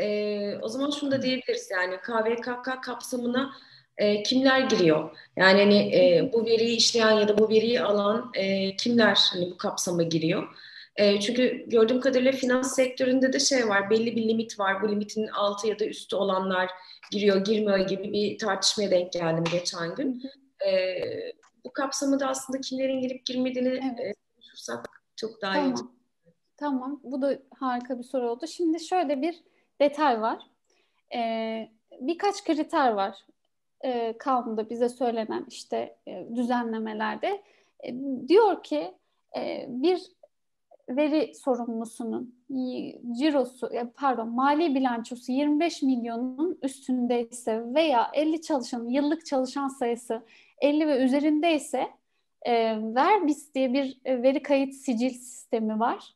e, o zaman şunu da diyebiliriz yani KVKK kapsamına e, kimler giriyor? Yani hani, e, bu veriyi işleyen ya da bu veriyi alan e, kimler hani bu kapsama giriyor? E, çünkü gördüğüm kadarıyla finans sektöründe de şey var, belli bir limit var. Bu limitin altı ya da üstü olanlar giriyor, girmiyor gibi bir tartışmaya denk geldim geçen gün. E, bu kapsamada aslında kimlerin girip girmediğini evet. e, konuşursak çok daha tamam. iyi. Tamam, bu da harika bir soru oldu. Şimdi şöyle bir detay var. Ee, birkaç kriter var e, kanunda bize söylenen işte e, düzenlemelerde. E, diyor ki e, bir veri sorumlusunun cirosu pardon mali bilançosu 25 milyonun üstündeyse veya 50 çalışanın yıllık çalışan sayısı 50 ve üzerindeyse e, Verbis diye bir e, veri kayıt sicil sistemi var.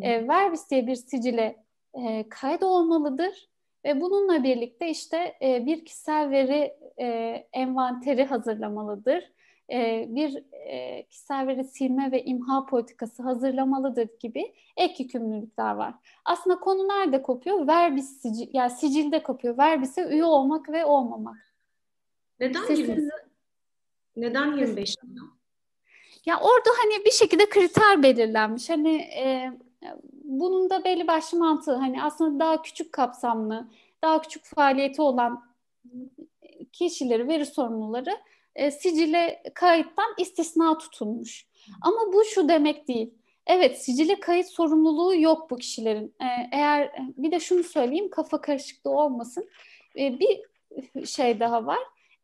E, Verbis diye bir sicile e, kayıt olmalıdır ve bununla birlikte işte e, bir kişisel veri e, envanteri hazırlamalıdır. E, bir e, kişisel veri silme ve imha politikası hazırlamalıdır gibi ek yükümlülükler var. Aslında konu nerede kopuyor? Verbis sicil, yani sicilde kopuyor. Verbis'e üye olmak ve olmamak. Neden Sesinizi... 20? Neden 25 milyon? Ya orada hani bir şekilde kriter belirlenmiş. Hani e, bunun da belli başlı mantığı hani aslında daha küçük kapsamlı, daha küçük faaliyeti olan kişileri, veri sorumluları e, sicile kayıttan istisna tutulmuş. Ama bu şu demek değil. Evet sicile kayıt sorumluluğu yok bu kişilerin. E, eğer bir de şunu söyleyeyim kafa karışıklığı olmasın. E, bir şey daha var.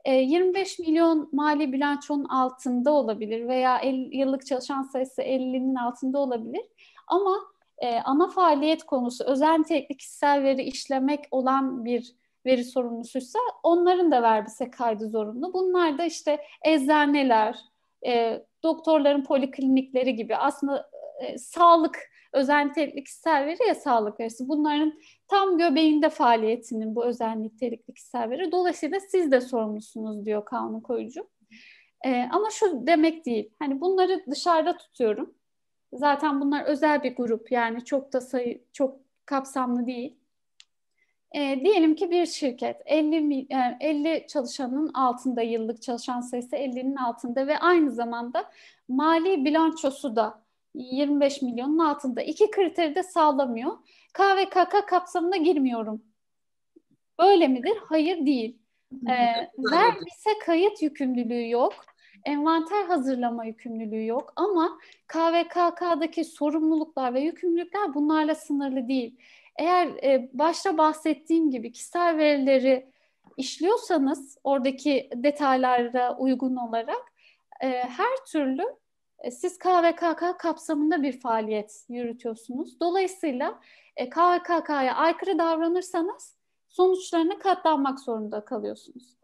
25 e, milyon mali bilançonun altında olabilir veya 50, yıllık çalışan sayısı 50'nin altında olabilir. Ama e, ana faaliyet konusu özel nitelikli kişisel veri işlemek olan bir veri sorumlusuysa onların da verbise kaydı zorunlu. Bunlar da işte eczaneler, e, doktorların poliklinikleri gibi aslında e, sağlık özel nitelikli kişisel veri ya sağlık verisi. Bunların tam göbeğinde faaliyetinin bu özel nitelikli kişisel veri. Dolayısıyla siz de sorumlusunuz diyor kanun koyucu. E, ama şu demek değil. Hani bunları dışarıda tutuyorum. Zaten bunlar özel bir grup yani çok da sayı çok kapsamlı değil. E, diyelim ki bir şirket 50 yani 50 çalışanın altında yıllık çalışan sayısı 50'nin altında ve aynı zamanda mali bilançosu da 25 milyonun altında. iki kriteri de sağlamıyor. KVKK kapsamına girmiyorum. Böyle midir? Hayır değil. Ee, Verbis'e kayıt yükümlülüğü yok envanter hazırlama yükümlülüğü yok ama KVKK'daki sorumluluklar ve yükümlülükler bunlarla sınırlı değil. Eğer e, başta bahsettiğim gibi kişisel verileri işliyorsanız oradaki detaylara uygun olarak e, her türlü e, siz KVKK kapsamında bir faaliyet yürütüyorsunuz. Dolayısıyla e, KVKK'ya aykırı davranırsanız sonuçlarına katlanmak zorunda kalıyorsunuz.